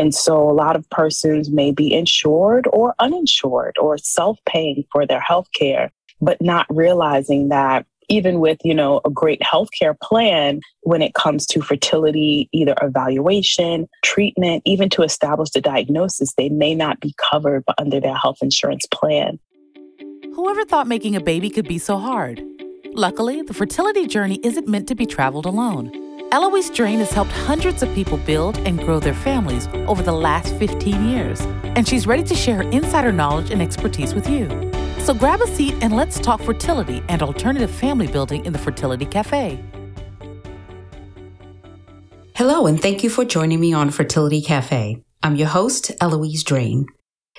And so a lot of persons may be insured or uninsured or self paying for their health care, but not realizing that even with, you know, a great healthcare plan, when it comes to fertility, either evaluation, treatment, even to establish the diagnosis, they may not be covered under their health insurance plan. Whoever thought making a baby could be so hard? Luckily, the fertility journey isn't meant to be traveled alone. Eloise Drane has helped hundreds of people build and grow their families over the last 15 years, and she's ready to share her insider knowledge and expertise with you. So grab a seat and let's talk fertility and alternative family building in the Fertility Cafe. Hello, and thank you for joining me on Fertility Cafe. I'm your host, Eloise Drane.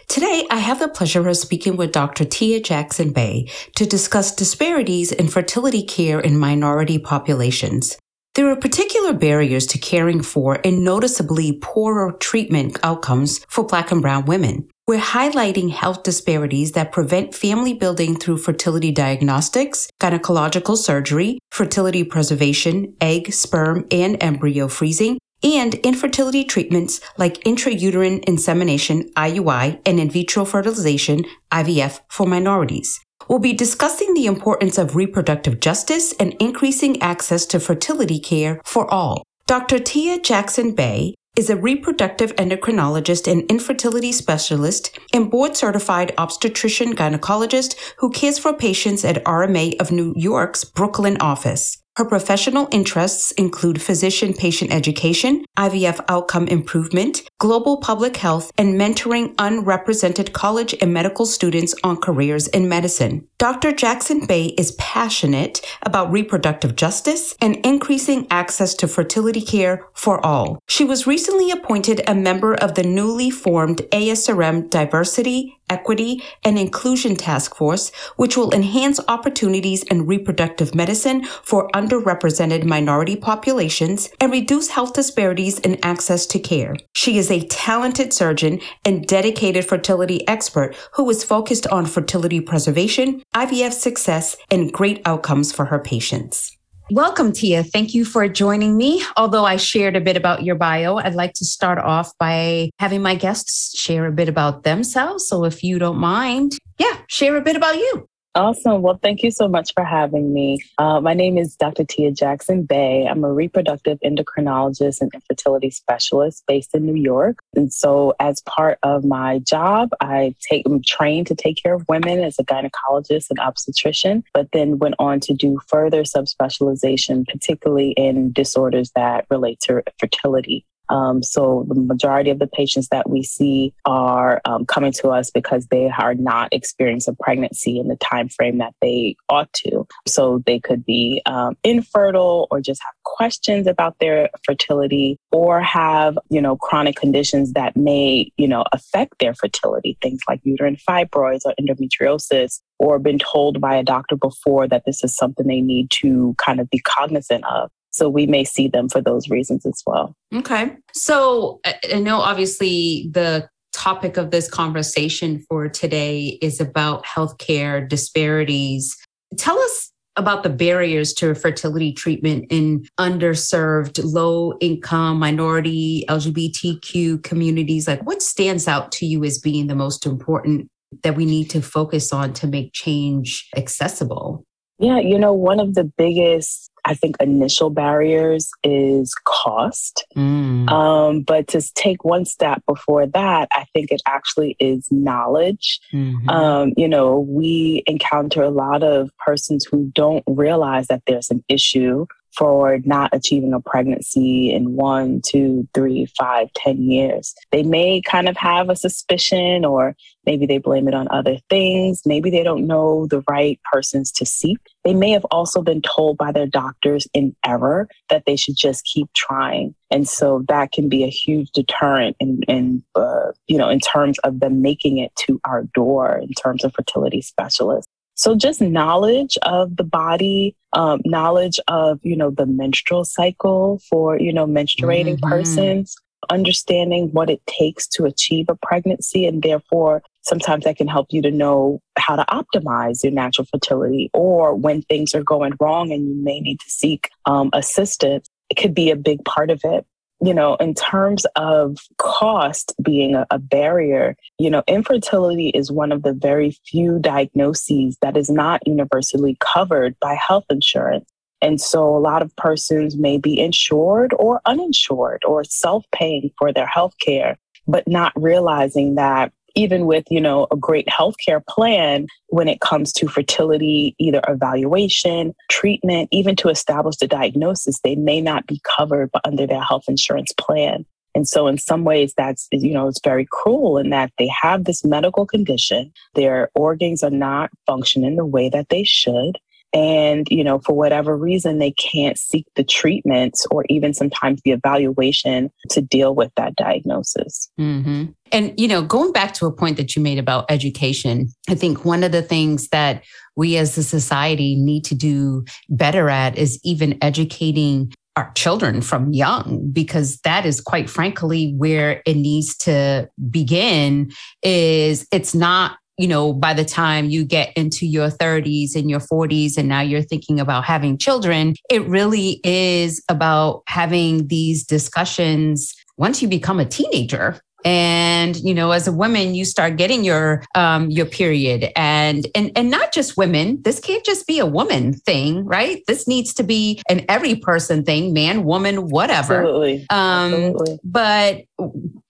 Today, I have the pleasure of speaking with Dr. Tia Jackson Bey to discuss disparities in fertility care in minority populations. There are particular barriers to caring for and noticeably poorer treatment outcomes for Black and Brown women. We're highlighting health disparities that prevent family building through fertility diagnostics, gynecological surgery, fertility preservation, egg, sperm, and embryo freezing, and infertility treatments like intrauterine insemination, IUI, and in vitro fertilization, IVF, for minorities. We'll be discussing the importance of reproductive justice and increasing access to fertility care for all. Dr. Tia Jackson Bey is a reproductive endocrinologist and infertility specialist and board certified obstetrician gynecologist who cares for patients at RMA of New York's Brooklyn office. Her professional interests include physician patient education, IVF outcome improvement, global public health, and mentoring unrepresented college and medical students on careers in medicine. Dr. Jackson Bey is passionate about reproductive justice and increasing access to fertility care for all. She was recently appointed a member of the newly formed ASRM Diversity, Equity, and Inclusion Task Force, which will enhance opportunities in reproductive medicine for underrepresented minority populations and reduce health disparities in access to care. She is a talented surgeon and dedicated fertility expert who is focused on fertility preservation, IVF success, and great outcomes for her patients. Welcome, Tia. Thank you for joining me. Although I shared a bit about your bio, I'd like to start off by having my guests share a bit about themselves. So if you don't mind, yeah, share a bit about you. Awesome. Well, thank you so much for having me. Uh, my name is Dr. Tia Jackson Bey. I'm a reproductive endocrinologist and infertility specialist based in New York. And so, as part of my job, I take I'm trained to take care of women as a gynecologist and obstetrician, but then went on to do further subspecialization, particularly in disorders that relate to fertility. Um, so the majority of the patients that we see are um, coming to us because they are not experiencing pregnancy in the time frame that they ought to. So they could be um, infertile or just have questions about their fertility or have, you know, chronic conditions that may, you know, affect their fertility, things like uterine fibroids or endometriosis or been told by a doctor before that this is something they need to kind of be cognizant of. So we may see them for those reasons as well. Okay. So I know obviously the topic of this conversation for today is about healthcare disparities. Tell us about the barriers to fertility treatment in underserved, low income, minority, LGBTQ communities. Like, what stands out to you as being the most important that we need to focus on to make change accessible? Yeah, you know, one of the biggest I think initial barriers is cost. Mm. Um, but to take one step before that, I think it actually is knowledge. Mm-hmm. Um, you know, we encounter a lot of persons who don't realize that there's an issue for not achieving a pregnancy in one, two, three, five, ten years. They may kind of have a suspicion, or maybe they blame it on other things. Maybe they don't know the right persons to seek. They may have also been told by their doctors in error that they should just keep trying. And so that can be a huge deterrent in, in uh, you know, in terms of them making it to our door in terms of fertility specialists. So just knowledge of the body, um, knowledge of, you know, the menstrual cycle for, you know, menstruating mm-hmm. persons, understanding what it takes to achieve a pregnancy. And therefore, sometimes that can help you to know how to optimize your natural fertility or when things are going wrong and you may need to seek um, assistance. It could be a big part of it. You know, in terms of cost being a, barrier, you know, infertility is one of the very few diagnoses that is not universally covered by health insurance. And so a lot of persons may be insured or uninsured or self paying for their health care, but not realizing that even with, you know, a great healthcare plan, when it comes to fertility, either evaluation, treatment, even to establish the diagnosis, they may not be covered under their health insurance plan. And so in some ways that's, you know, it's very cruel in that they have this medical condition. Their organs are not functioning the way that they should and you know for whatever reason they can't seek the treatments or even sometimes the evaluation to deal with that diagnosis mm-hmm. and you know going back to a point that you made about education i think one of the things that we as a society need to do better at is even educating our children from young because that is quite frankly where it needs to begin is it's not you know, by the time you get into your 30s and your 40s, and now you're thinking about having children, it really is about having these discussions once you become a teenager and you know as a woman you start getting your um your period and and and not just women this can't just be a woman thing right this needs to be an every person thing man woman whatever Absolutely. um Absolutely. but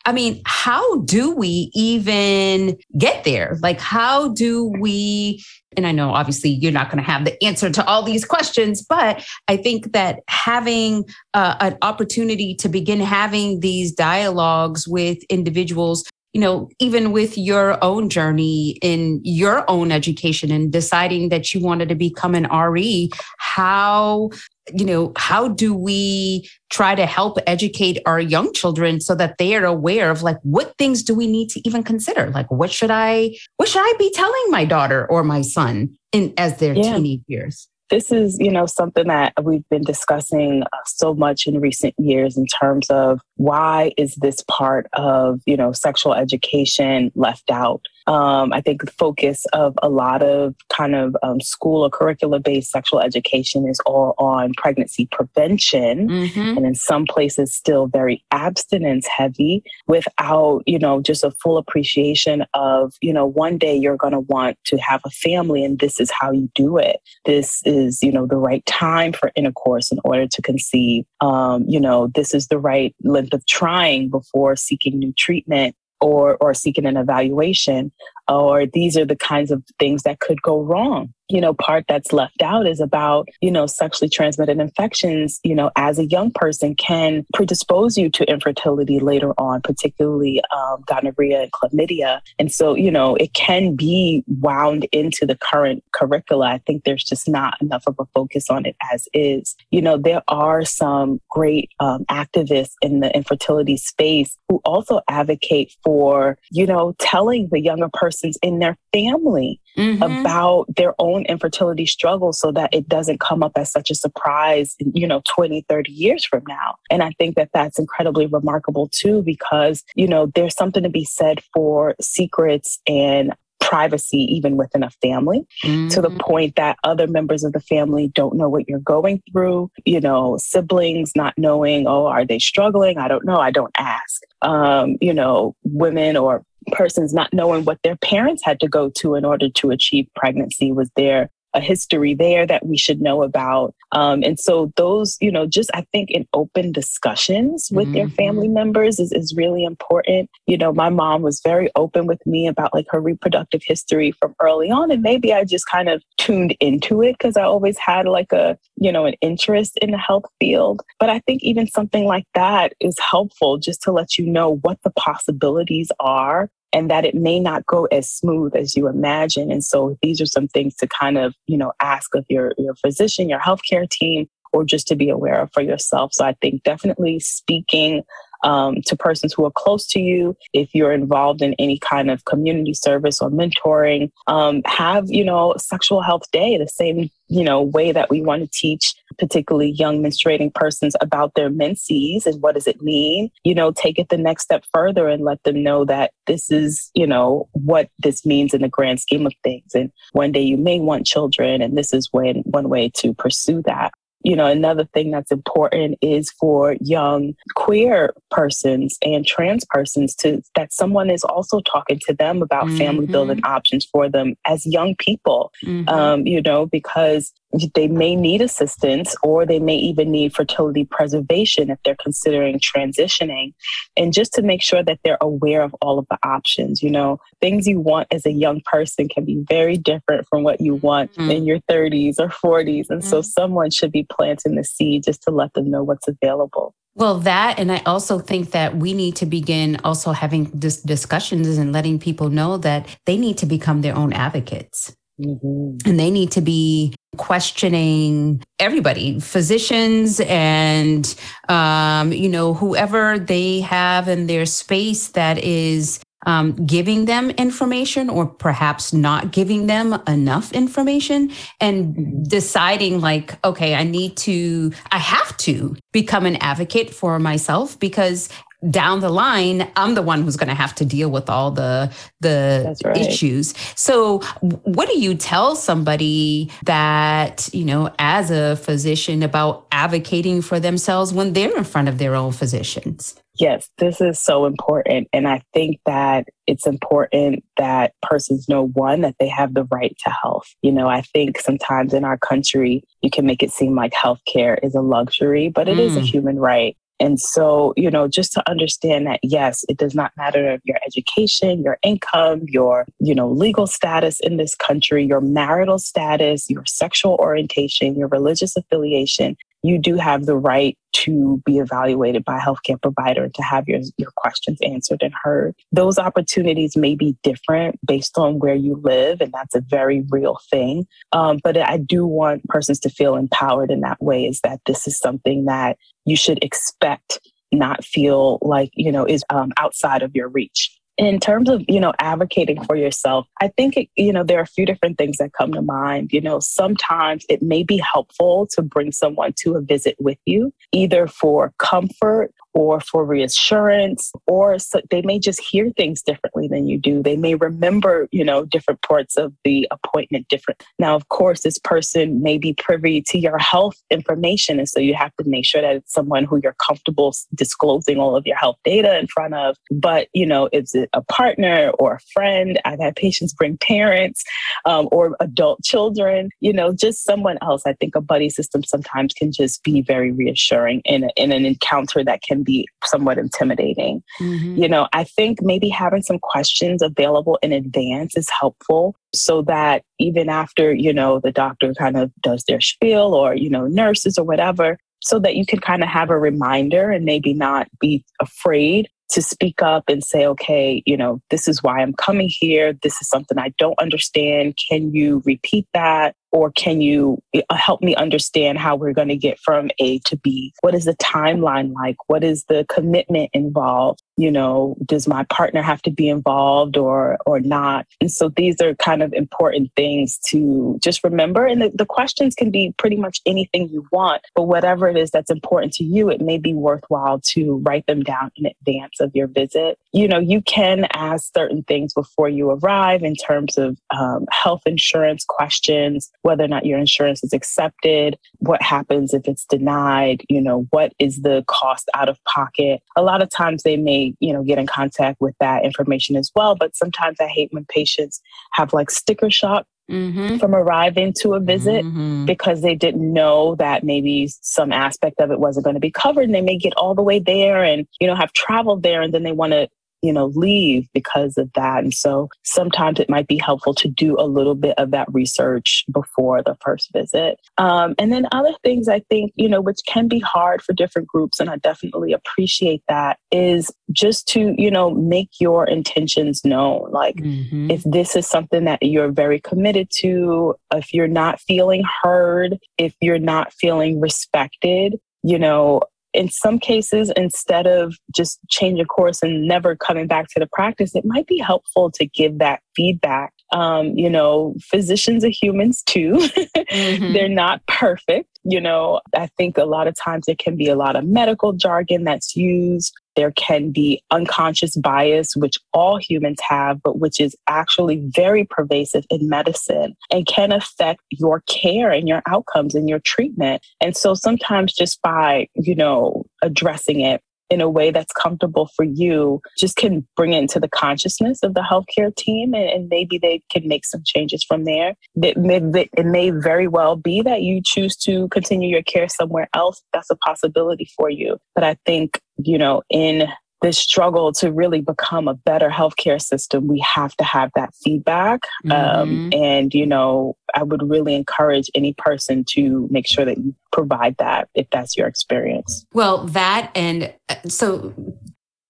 I mean, how do we even get there? Like, how do we? And I know obviously you're not going to have the answer to all these questions, but I think that having uh, an opportunity to begin having these dialogues with individuals you know, even with your own journey in your own education and deciding that you wanted to become an RE, how you know, how do we try to help educate our young children so that they are aware of like what things do we need to even consider? Like what should I what should I be telling my daughter or my son in as their yeah. teenage years? this is you know something that we've been discussing uh, so much in recent years in terms of why is this part of you know sexual education left out um, I think the focus of a lot of kind of um, school or curricular based sexual education is all on pregnancy prevention. Mm-hmm. And in some places, still very abstinence heavy without, you know, just a full appreciation of, you know, one day you're going to want to have a family and this is how you do it. This is, you know, the right time for intercourse in order to conceive. Um, you know, this is the right length of trying before seeking new treatment or or seeking an evaluation or these are the kinds of things that could go wrong you know, part that's left out is about, you know, sexually transmitted infections, you know, as a young person can predispose you to infertility later on, particularly um, gonorrhea and chlamydia. And so, you know, it can be wound into the current curricula. I think there's just not enough of a focus on it as is. You know, there are some great um, activists in the infertility space who also advocate for, you know, telling the younger persons in their family mm-hmm. about their own infertility struggles so that it doesn't come up as such a surprise, you know, 20, 30 years from now. And I think that that's incredibly remarkable too, because, you know, there's something to be said for secrets and privacy even within a family mm-hmm. to the mm-hmm. point that other members of the family don't know what you're going through you know siblings not knowing oh are they struggling i don't know i don't ask um, you know women or persons not knowing what their parents had to go to in order to achieve pregnancy was there a history there that we should know about. Um, and so those, you know, just I think in open discussions with mm-hmm. their family members is, is really important. You know, my mom was very open with me about like her reproductive history from early on. And maybe I just kind of tuned into it because I always had like a, you know, an interest in the health field. But I think even something like that is helpful just to let you know what the possibilities are and that it may not go as smooth as you imagine. And so these are some things to kind of, you know, ask of your, your physician, your healthcare team, or just to be aware of for yourself. So I think definitely speaking um, to persons who are close to you. If you're involved in any kind of community service or mentoring, um, have, you know, sexual health day the same, you know, way that we want to teach particularly young menstruating persons about their menses and what does it mean, you know, take it the next step further and let them know that this is, you know, what this means in the grand scheme of things. And one day you may want children and this is when one way to pursue that. You know, another thing that's important is for young queer persons and trans persons to that someone is also talking to them about mm-hmm. family building options for them as young people. Mm-hmm. Um, you know, because they may need assistance or they may even need fertility preservation if they're considering transitioning. And just to make sure that they're aware of all of the options, you know, things you want as a young person can be very different from what you want mm-hmm. in your 30s or 40s. And mm-hmm. so someone should be planting the seed just to let them know what's available. Well, that, and I also think that we need to begin also having this discussions and letting people know that they need to become their own advocates. Mm-hmm. And they need to be questioning everybody, physicians and, um, you know, whoever they have in their space that is um, giving them information or perhaps not giving them enough information and deciding like okay i need to i have to become an advocate for myself because down the line i'm the one who's going to have to deal with all the the right. issues so what do you tell somebody that you know as a physician about advocating for themselves when they're in front of their own physicians yes this is so important and i think that it's important that persons know one that they have the right to health you know i think sometimes in our country you can make it seem like healthcare is a luxury but it mm. is a mm. human right and so, you know, just to understand that, yes, it does not matter your education, your income, your, you know, legal status in this country, your marital status, your sexual orientation, your religious affiliation, you do have the right to be evaluated by a healthcare provider to have your, your questions answered and heard. Those opportunities may be different based on where you live, and that's a very real thing. Um, but I do want persons to feel empowered in that way is that this is something that you should expect, not feel like, you know, is um, outside of your reach in terms of you know advocating for yourself i think it, you know there are a few different things that come to mind. You know sometimes it may be helpful to bring someone to a visit with you either for comfort or for reassurance or so they may just hear things differently than you do. They may remember you know different parts of the appointment different. Now of course this person may be privy to your health information and so you have to make sure that it's someone who you're comfortable disclosing all of your health data in front of. But you know is it a partner or a friend? I've had patients bring parents um, or adult children you know just someone else. I think a buddy system sometimes can just be very reassuring in, a, in an encounter that can be somewhat intimidating. Mm-hmm. You know, I think maybe having some questions available in advance is helpful so that even after, you know, the doctor kind of does their spiel or, you know, nurses or whatever, so that you can kind of have a reminder and maybe not be afraid to speak up and say, okay, you know, this is why I'm coming here. This is something I don't understand. Can you repeat that? Or can you uh, help me understand how we're going to get from A to B? What is the timeline like? What is the commitment involved? You know, does my partner have to be involved or or not? And so these are kind of important things to just remember. And the, the questions can be pretty much anything you want, but whatever it is that's important to you, it may be worthwhile to write them down in advance of your visit. You know, you can ask certain things before you arrive in terms of um, health insurance questions whether or not your insurance is accepted, what happens if it's denied, you know, what is the cost out of pocket. A lot of times they may, you know, get in contact with that information as well. But sometimes I hate when patients have like sticker shock Mm-hmm. from arriving to a visit mm-hmm. because they didn't know that maybe some aspect of it wasn't going to be covered and they may get all the way there and you know have traveled there and then they want to you know, leave because of that. And so sometimes it might be helpful to do a little bit of that research before the first visit. Um, and then other things I think, you know, which can be hard for different groups, and I definitely appreciate that, is just to, you know, make your intentions known. Like mm-hmm. if this is something that you're very committed to, if you're not feeling heard, if you're not feeling respected, you know, in some cases, instead of just changing course and never coming back to the practice, it might be helpful to give that feedback Um, you know, physicians are humans too. mm-hmm. They're not perfect. You know, I think a lot of times there can be a lot of medical jargon that's used. There can be unconscious bias, which all humans have, but which is actually very pervasive in medicine and can affect your care and your outcomes and your treatment. And so sometimes just by, you know, addressing it in a way that's comfortable for you just can bring it into the consciousness of the healthcare team and, and maybe they can make some changes from there. It may, it may very well be that you choose to continue your care somewhere else. That's a possibility for you. But I think, you know, in this struggle to really become a better healthcare system, we have to have that feedback. Um, mm-hmm. Um, and, you know, I would really encourage any person to make sure that you provide that if that's your experience. Well, that and uh, so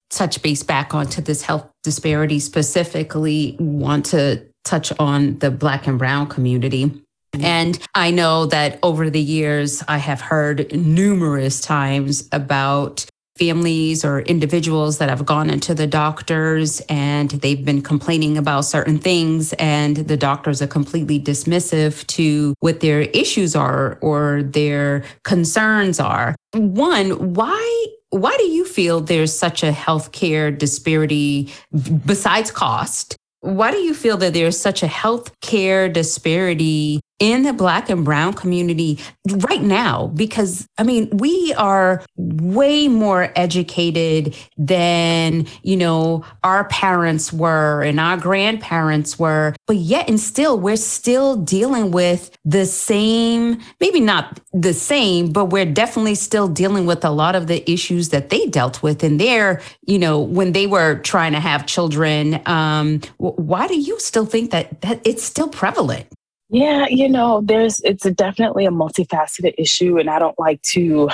touch base back onto this health disparity specifically, want to touch on the Black and Brown community. And I know that over the years, I have heard numerous times about families or individuals that have gone into the doctors and they've been complaining about certain things and the doctors are completely dismissive to what their issues are or their concerns are. One, why why do you feel there's such a healthcare disparity besides cost? Why do you feel that there's such a healthcare disparity in the black and brown community right now because i mean we are way more educated than you know our parents were and our grandparents were. But yet and still we're still dealing with the same maybe not the same but we're definitely still dealing with a lot of the issues that they dealt with in their you know when they were trying to have children. Um why do you still think that that it's still prevalent yeah, you know, there's it's a definitely a multifaceted issue, and I don't like to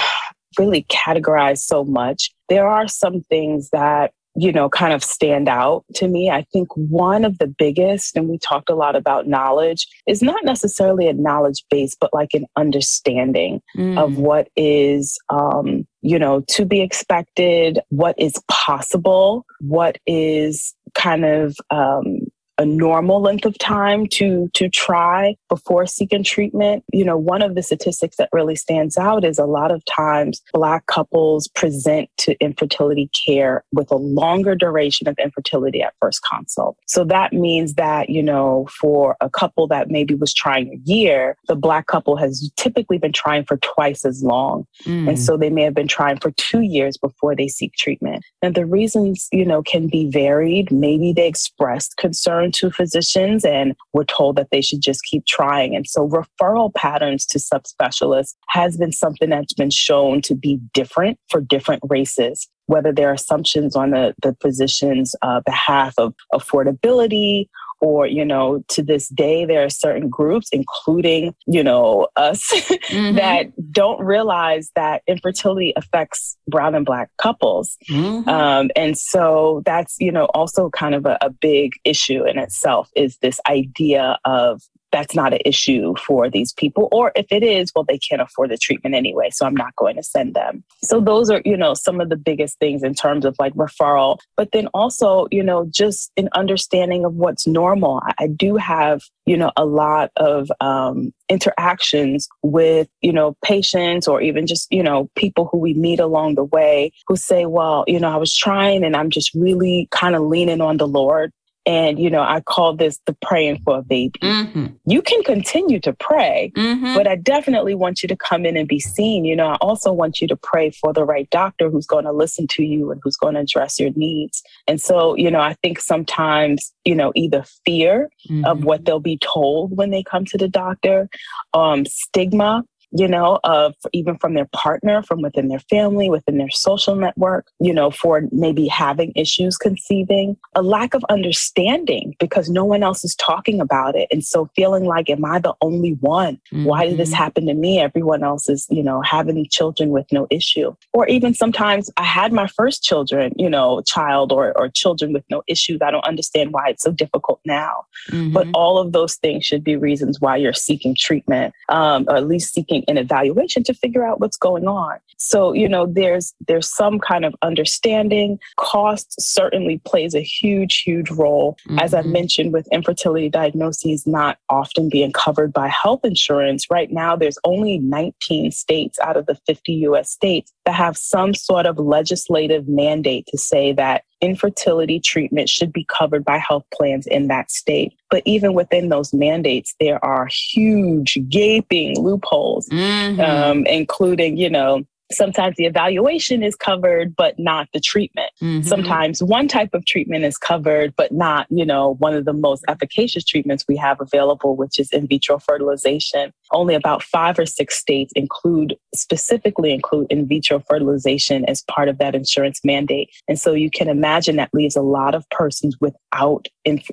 really categorize so much. There are some things that you know, kind of stand out to me. I think one of the biggest, and we talked a lot about knowledge, is not necessarily a knowledge base, but like an understanding mm. of what is, um, you know, to be expected, what is possible, what is kind of um, a normal length of time to to try before seeking treatment. You know, one of the statistics that really stands out is a lot of times black couples present to infertility care with a longer duration of infertility at first consult. So that means that, you know, for a couple that maybe was trying a year, the black couple has typically been trying for twice as long. Mm. And so they may have been trying for 2 years before they seek treatment. And the reasons, you know, can be varied. Maybe they expressed concern to physicians and were told that they should just keep trying. And so referral patterns to subspecialists has been something that's been shown to be different for different races whether their assumptions on the, the physician's uh, behalf of affordability or you know to this day there are certain groups including you know us mm-hmm. that don't realize that infertility affects brown and black couples mm-hmm. um, and so that's you know also kind of a, a big issue in itself is this idea of that's not an issue for these people. Or if it is, well, they can't afford the treatment anyway. So I'm not going to send them. So those are, you know, some of the biggest things in terms of like referral. But then also, you know, just an understanding of what's normal. I do have, you know, a lot of um, interactions with, you know, patients or even just, you know, people who we meet along the way who say, well, you know, I was trying and I'm just really kind of leaning on the Lord and, you know, I call this the praying for a baby. Mm-hmm. You can continue to pray, mm-hmm. but I definitely want you to come in and be seen. You know, I also want you to pray for the right doctor who's going to listen to you and who's going to address your needs. And so, you know, I think sometimes, you know, either fear mm-hmm. of what they'll be told when they come to the doctor, um, stigma you know, of even from their partner, from within their family, within their social network, you know, for maybe having issues conceiving, a lack of understanding because no one else is talking about it. And so feeling like, am I the only one? Mm-hmm. Why did this mm-hmm. happen to me? Everyone else is, you know, having children with no issue. Or even sometimes I had my first children, you know, child or, or children with no issues. I don't understand why it's so difficult now. Mm-hmm. But all of those things should be reasons why you're seeking treatment, um, or at least seeking seeking an evaluation to figure out what's going on. So, you know, there's there's some kind of understanding. Cost certainly plays a huge, huge role. Mm-hmm. As I mm-hmm. mentioned, with infertility diagnoses not often being covered by health insurance, right now there's only 19 states out of the 50 US states that have some sort of legislative mandate to say that infertility treatment should be covered by health plans in that state. But even within those mandates, there are huge, gaping loopholes, mm-hmm. um, including, you know, Sometimes the evaluation is covered, but not the treatment. Mm-hmm. Sometimes one type of treatment is covered, but not, you know, one of the most efficacious treatments we have available, which is in vitro fertilization. Only about five or six states include, specifically include in vitro fertilization as part of that insurance mandate. And so you can imagine that leaves a lot of persons without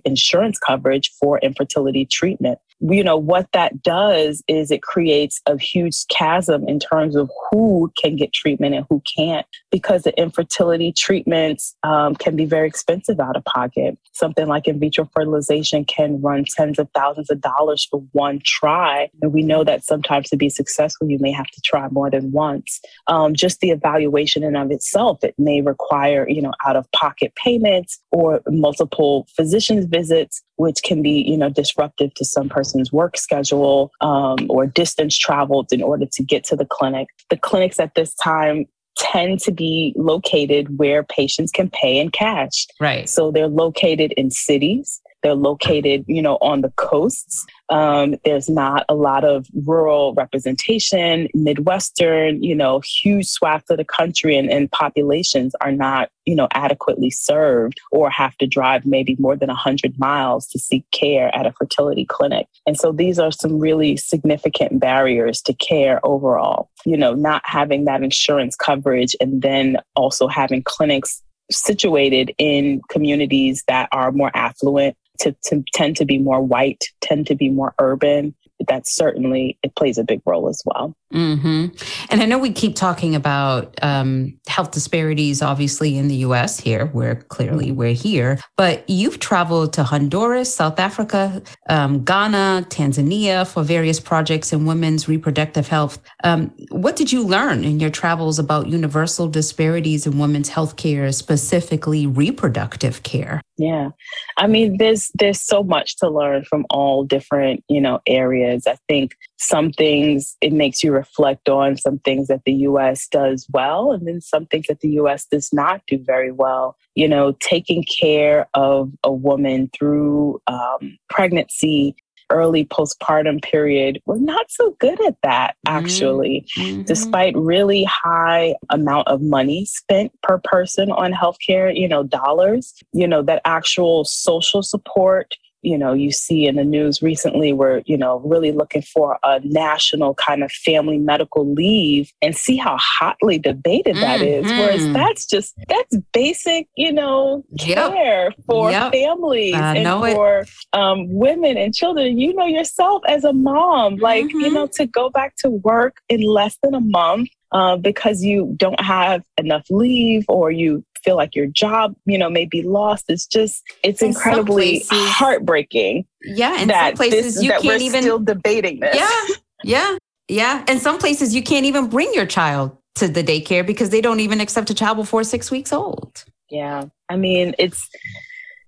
insurance coverage for infertility treatment you know, what that does is it creates a huge chasm in terms of who can get treatment and who can't, because the infertility treatments um, can be very expensive out of pocket. Something like in vitro fertilization can run tens of thousands of dollars for one try. And we know that sometimes to be successful, you may have to try more than once. Um, just the evaluation in of itself, it may require, you know, out of pocket payments or multiple physician's visits which can be, you know, disruptive to some person's work schedule um, or distance traveled in order to get to the clinic. The clinics at this time tend to be located where patients can pay in cash. Right. So they're located in cities. They're located, you know, on the coasts. Um, there's not a lot of rural representation, Midwestern, you know, huge swaths of the country and, and populations are not, you know, adequately served or have to drive maybe more than 100 miles to seek care at a fertility clinic. And so these are some really significant barriers to care overall. You know, not having that insurance coverage and then also having clinics situated in communities that are more affluent to, to tend to be more white, tend to be more urban. That certainly it plays a big role as well. Mm-hmm. And I know we keep talking about um, health disparities, obviously in the U.S. Here, where clearly mm-hmm. we're here. But you've traveled to Honduras, South Africa, um, Ghana, Tanzania for various projects in women's reproductive health. Um, what did you learn in your travels about universal disparities in women's health care, specifically reproductive care? Yeah, I mean, there's there's so much to learn from all different you know areas. I think some things it makes you reflect on some things that the US does well and then some things that the US does not do very well. You know, taking care of a woman through um, pregnancy early postpartum period we're not so good at that mm-hmm. actually mm-hmm. despite really high amount of money spent per person on healthcare you know dollars you know that actual social support you know you see in the news recently we're you know really looking for a national kind of family medical leave and see how hotly debated that mm-hmm. is. whereas that's just that's basic you know care yep. for yep. families and for um, women and children you know yourself as a mom like mm-hmm. you know to go back to work in less than a month uh, because you don't have enough leave or you feel like your job, you know, may be lost. It's just, it's in incredibly places, heartbreaking. Yeah. In some places this, you can't even still debating this. Yeah. Yeah. Yeah. In some places you can't even bring your child to the daycare because they don't even accept a child before six weeks old. Yeah. I mean, it's,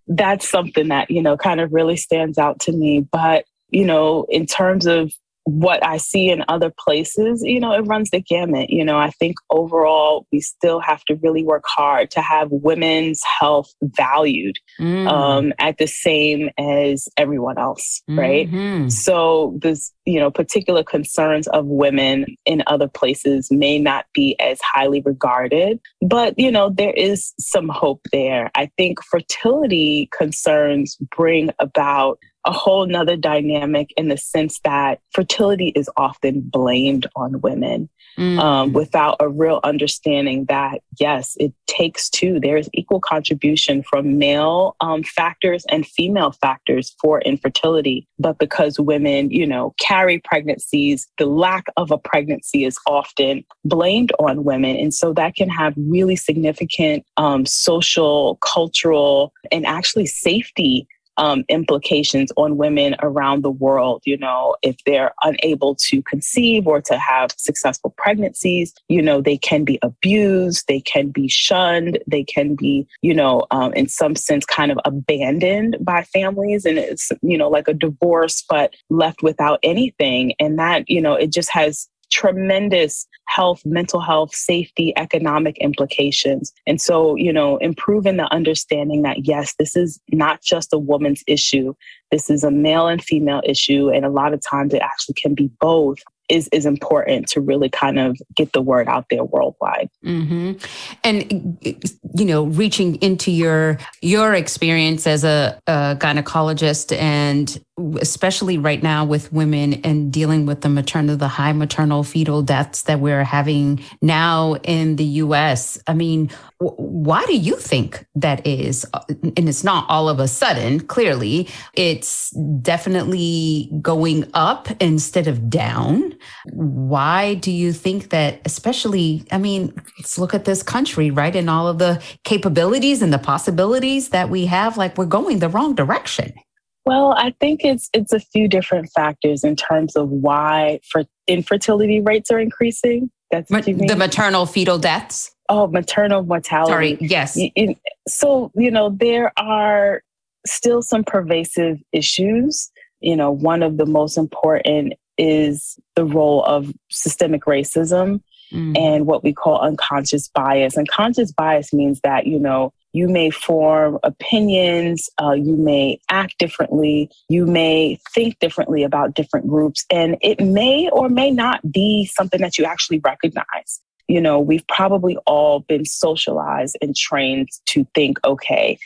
that's something that, you know, kind of really stands out to me. But, you know, in terms of what I see in other places, you know, it runs the gamut. You know, I think overall we still have to really work hard to have women's health valued mm. um, at the same as everyone else, right? Mm-hmm. So this, you know, particular concerns of women in other places may not be as highly regarded, but you know, there is some hope there. I think fertility concerns bring about a whole nother dynamic in the sense that fertility is often blamed on women mm. um, without a real understanding that, yes, it takes two. There's equal contribution from male um, factors and female factors for infertility. But because women, you know, carry pregnancies, the lack of a pregnancy is often blamed on women. And so that can have really significant um, social, cultural, and actually safety um, implications on women around the world. You know, if they're unable to conceive or to have successful pregnancies, you know, they can be abused, they can be shunned, they can be, you know, um, in some sense kind of abandoned by families. And it's, you know, like a divorce, but left without anything. And that, you know, it just has tremendous health, mental health, safety, economic implications. And so, you know, improving the understanding that yes, this is not just a woman's issue, this is a male and female issue. And a lot of times it actually can be both is is important to really kind of get the word out there worldwide. Mm-hmm. And you know, reaching into your your experience as a, a gynecologist and especially right now with women and dealing with the maternal, the high maternal fetal deaths that we're having now in the US. I mean, why do you think that is? And it's not all of a sudden, clearly, it's definitely going up instead of down. Why do you think that, especially, I mean, let's look at this country, right? And all of the capabilities and the possibilities that we have, like we're going the wrong direction. Well, I think it's it's a few different factors in terms of why for infertility rates are increasing. That's Ma- the maternal fetal deaths. Oh, maternal mortality. Sorry. Yes. So you know there are still some pervasive issues. You know, one of the most important is the role of systemic racism mm. and what we call unconscious bias. Unconscious bias means that you know you may form opinions, uh, you may act differently, you may think differently about different groups, and it may or may not be something that you actually recognize. You know, we've probably all been socialized and trained to think, okay,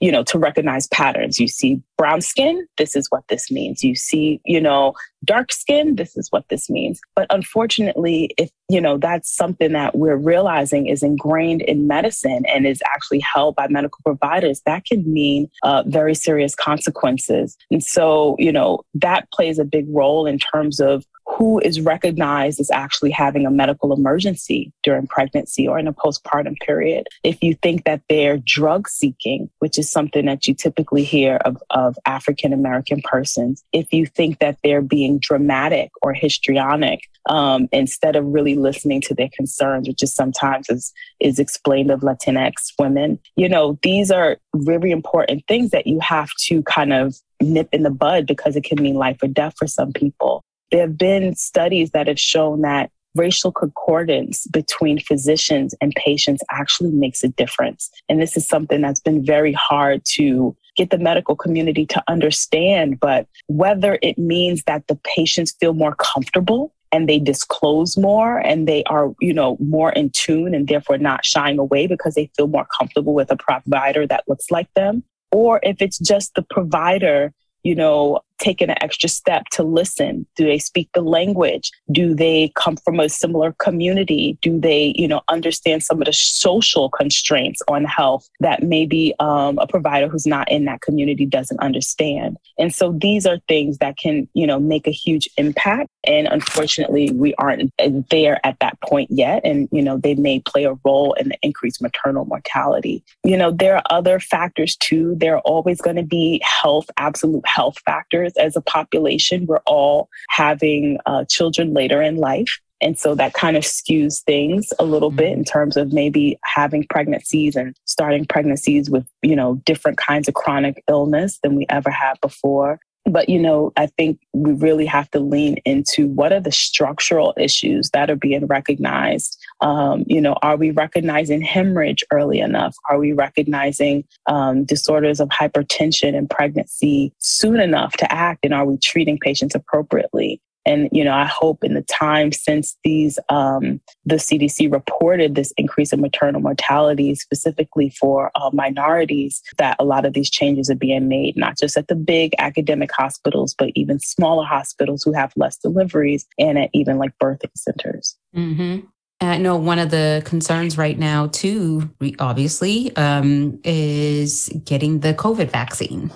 you know, to recognize patterns. You see brown skin, this is what this means. You see, you know, dark skin, this is what this means. But unfortunately, if, you know, that's something that we're realizing is ingrained in medicine and is actually held by medical providers, that can mean uh, very serious consequences. And so, you know, that plays a big role in terms of who is recognized as actually having a medical emergency during pregnancy or in a postpartum period. If you think that they're drug seeking, which is something that you typically hear of, of African American persons, if you think that they're being dramatic or histrionic, um, instead of really listening to their concerns, which is sometimes is, is explained of Latinx women, you know, these are very important things that you have to kind of nip in the bud because it can mean life or death for some people. There have been studies that have shown that racial concordance between physicians and patients actually makes a difference. And this is something that's been very hard to get the medical community to understand. But whether it means that the patients feel more comfortable and they disclose more and they are, you know, more in tune and therefore not shying away because they feel more comfortable with a provider that looks like them. Or if it's just the provider you know, taken an extra step to listen? Do they speak the language? Do they come from a similar community? Do they, you know, understand some of the social constraints on health that maybe um, a provider who's not in that community doesn't understand? And so these are things that can, you know, make a huge impact. And unfortunately, we aren't there at that point yet. And, you know, they may play a role in the increased maternal mortality. You know, there are other factors too. There are always going to be health, absolute health factors as a population. We're all having uh, children later in life. And so that kind of skews things a little bit mm-hmm. in terms of maybe having pregnancies and starting pregnancies with, you know, different kinds of chronic illness than we ever had before. But, you know, I think we really have to lean into what are the structural issues that are being recognized. Um, you know, are we recognizing hemorrhage early enough? Are we recognizing um, disorders of hypertension and pregnancy soon enough to act? And are we treating patients appropriately? And you know, I hope in the time since these um, the CDC reported this increase in maternal mortality, specifically for uh, minorities, that a lot of these changes are being made, not just at the big academic hospitals, but even smaller hospitals who have less deliveries, and at even like birthing centers. Mm-hmm. I know one of the concerns right now, too, obviously, um, is getting the COVID vaccine.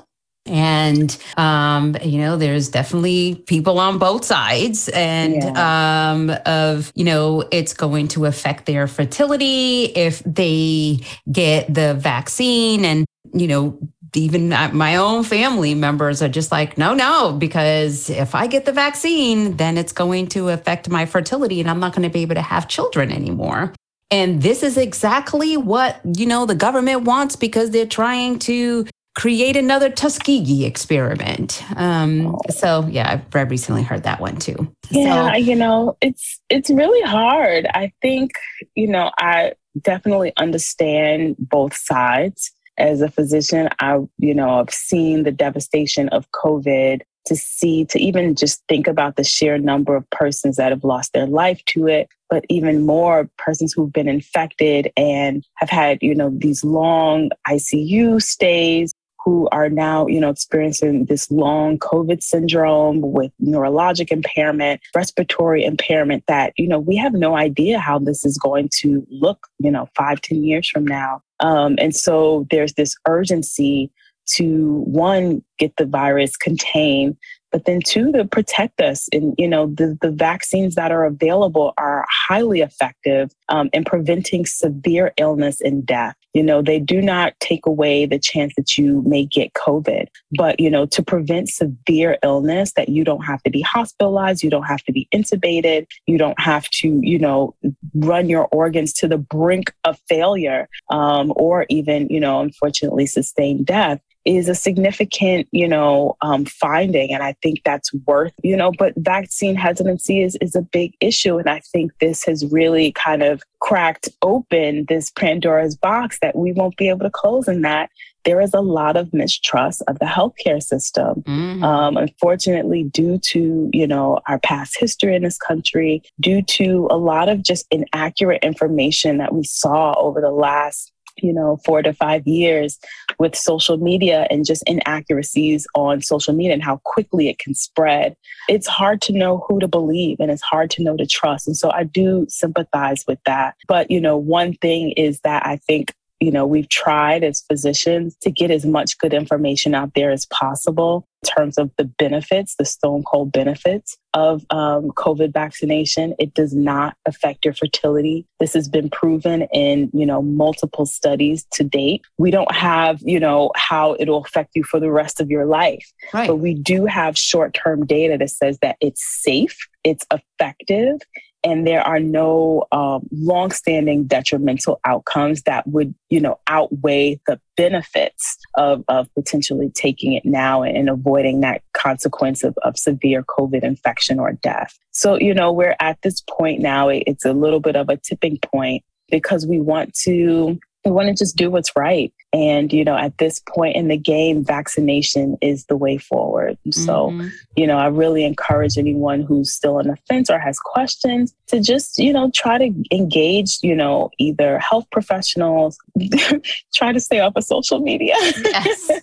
And, um, you know, there's definitely people on both sides and yeah. um, of, you know, it's going to affect their fertility if they get the vaccine. And, you know, even my own family members are just like, no, no, because if I get the vaccine, then it's going to affect my fertility and I'm not going to be able to have children anymore. And this is exactly what, you know, the government wants because they're trying to create another Tuskegee experiment. Um, so yeah, I've recently heard that one too. Yeah, so, you know, it's it's really hard. I think, you know, I definitely understand both sides. As a physician, I, you know, I've seen the devastation of COVID to see, to even just think about the sheer number of persons that have lost their life to it, but even more persons who've been infected and have had, you know, these long ICU stays who are now, you know, experiencing this long COVID syndrome with neurologic impairment, respiratory impairment that, you know, we have no idea how this is going to look, you know, five, ten years from now. Um, and so there's this urgency to one, get the virus contained, but then two to protect us and you know the, the vaccines that are available are highly effective um, in preventing severe illness and death. You know they do not take away the chance that you may get covid but you know to prevent severe illness that you don't have to be hospitalized you don't have to be intubated you don't have to you know run your organs to the brink of failure um, or even you know unfortunately sustain death is a significant, you know, um, finding. And I think that's worth, you know, but vaccine hesitancy is, is a big issue. And I think this has really kind of cracked open this Pandora's box that we won't be able to close in that there is a lot of mistrust of the healthcare system. Mm-hmm. Um, unfortunately, due to you know our past history in this country, due to a lot of just inaccurate information that we saw over the last you know, four to five years with social media and just inaccuracies on social media and how quickly it can spread. It's hard to know who to believe and it's hard to know to trust. And so I do sympathize with that. But, you know, one thing is that I think you know, we've tried as physicians to get as much good information out there as possible in terms of the benefits, the stone cold benefits of um, COVID vaccination. It does not affect your fertility. This has been proven in, you know, multiple studies to date. We don't have, you know, how it'll affect you for the rest of your life. Right. But we do have short term data that says that it's safe, it's effective, and there are no um, long-standing detrimental outcomes that would you know outweigh the benefits of, of potentially taking it now and, avoiding that consequence of, of severe covid infection or death so you know we're at this point now it's a little bit of a tipping point because we want to we want to just do what's right. And, you know, at this point in the game, vaccination is the way forward. So, mm-hmm. you know, I really encourage anyone who's still on the fence or has questions to just, you know, try to engage, you know, either health professionals, try to stay off of social media. yes.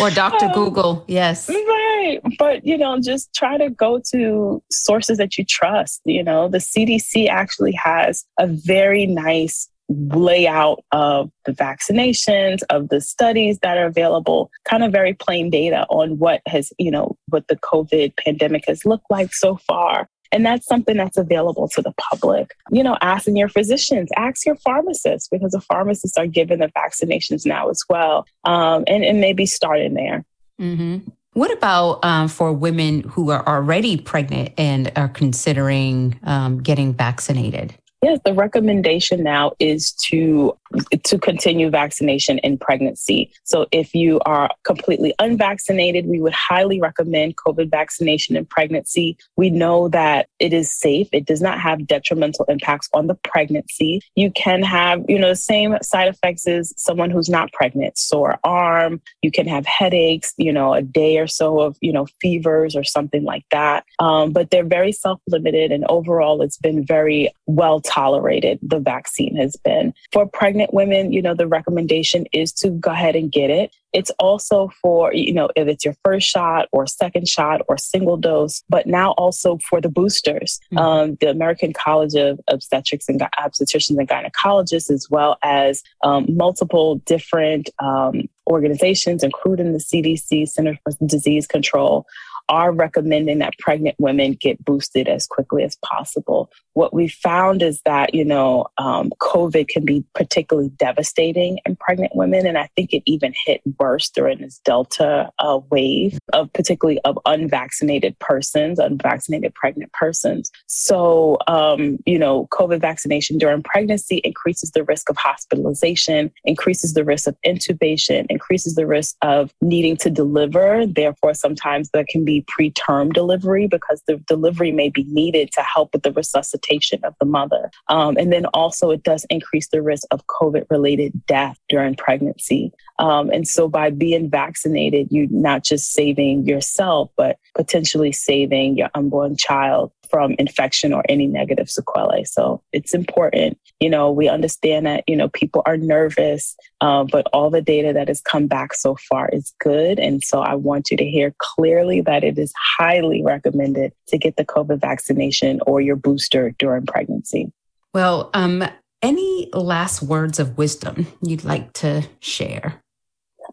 Or Dr. Um, Google. Yes. Right. But, you know, just try to go to sources that you trust. You know, the CDC actually has a very nice layout of the vaccinations, of the studies that are available, kind of very plain data on what has, you know, what the COVID pandemic has looked like so far. And that's something that's available to the public. You know, asking your physicians, ask your pharmacists, because the pharmacists are given the vaccinations now as well. Um, and, and maybe starting there. Mm-hmm. What about um, for women who are already pregnant and are considering um, getting vaccinated? Yes, the recommendation now is to to continue vaccination in pregnancy. So if you are completely unvaccinated, we would highly recommend COVID vaccination in pregnancy. We know that it is safe. It does not have detrimental impacts on the pregnancy. You can have, you know, the same side effects as someone who's not pregnant, sore arm, you can have headaches, you know, a day or so of, you know, fevers or something like that. Um, but they're very self-limited and overall it's been very well tolerated, the vaccine has been. For pregnant women, you know, the recommendation is to go ahead and get it. It's also for, you know, if it's your first shot or second shot or single dose, but now also for the boosters. Mm-hmm. Um, the American College of Obstetrics and Obstetricians and Gynecologists, as well as um, multiple different um, organizations, including the CDC, Center for Disease Control, are recommending that pregnant women get boosted as quickly as possible. What we found is that, you know, um, COVID can be particularly devastating in pregnant women. And I think it even hit worse during this Delta uh, wave of particularly of unvaccinated persons, unvaccinated pregnant persons. So, um, you know, COVID vaccination during pregnancy increases the risk of hospitalization, increases the risk of intubation, increases the risk of needing to deliver. Therefore, sometimes there can be preterm delivery because the delivery may be needed to help with the resuscitation of the mother. Um, and then also, it does increase the risk of COVID related death during pregnancy. Um, and so, by being vaccinated, you're not just saving yourself, but potentially saving your unborn child from infection or any negative sequelae. So it's important. You know, we understand that, you know, people are nervous, uh, but all the data that has come back so far is good. And so I want you to hear clearly that it is highly recommended to get the COVID vaccination or your booster during pregnancy. Well, um, any last words of wisdom you'd like to share?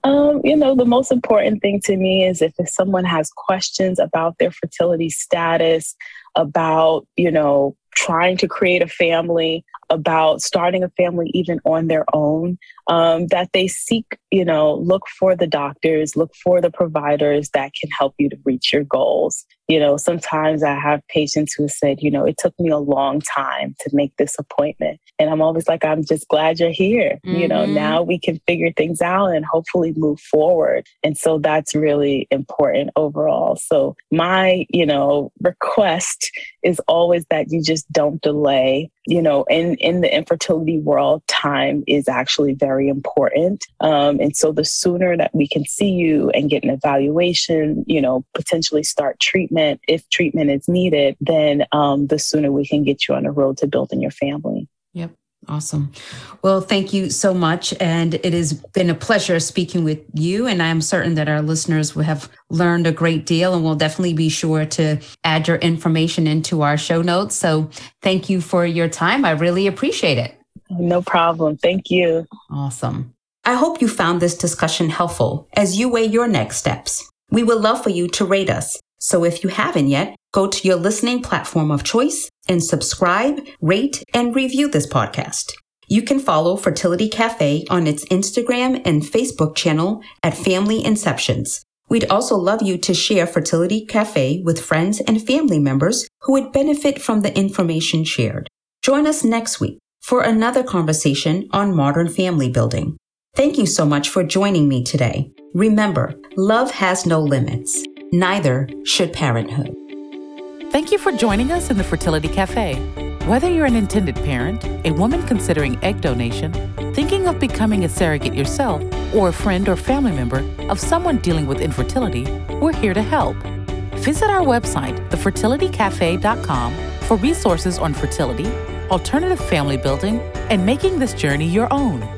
Um, you know, the most important thing to me is if, if someone has questions about their fertility status, about, you know, trying to create a family, about starting a family even on their own, um, that they seek, you know, look for the doctors, look for the providers that can help you to reach your goals. You know, sometimes I have patients who said, you know, it took me a long time to make this appointment. And I'm always like, I'm just glad you're here. Mm-hmm. You know, mm-hmm. now we can figure things out and hopefully move forward. And so that's really important overall. So my, you know, request is always that you just don't delay. You know, in, in the infertility world, time is actually very important. Um, and so the sooner that we can see you and get an evaluation, you know, potentially start treatment if treatment is needed, then um, the sooner we can get you on the road to building your family. Yep. Awesome. Well, thank you so much. And it has been a pleasure speaking with you. And I'm certain that our listeners will have learned a great deal and we'll definitely be sure to add your information into our show notes. So thank you for your time. I really appreciate it. No problem. Thank you. Awesome. I hope you found this discussion helpful as you weigh your next steps. We would love for you to rate us. So if you haven't yet, go to your listening platform of choice and subscribe, rate, and review this podcast. You can follow Fertility Cafe on its Instagram and Facebook channel at Family Inceptions. We'd also love you to share Fertility Cafe with friends and family members who would benefit from the information shared. Join us next week for another conversation on modern family building. Thank you so much for joining me today. Remember, love has no limits. Neither should parenthood. Thank you for joining us in the Fertility Cafe. Whether you're an intended parent, a woman considering egg donation, thinking of becoming a surrogate yourself, or a friend or family member of someone dealing with infertility, we're here to help. Visit our website, thefertilitycafe.com, for resources on fertility, alternative family building, and making this journey your own.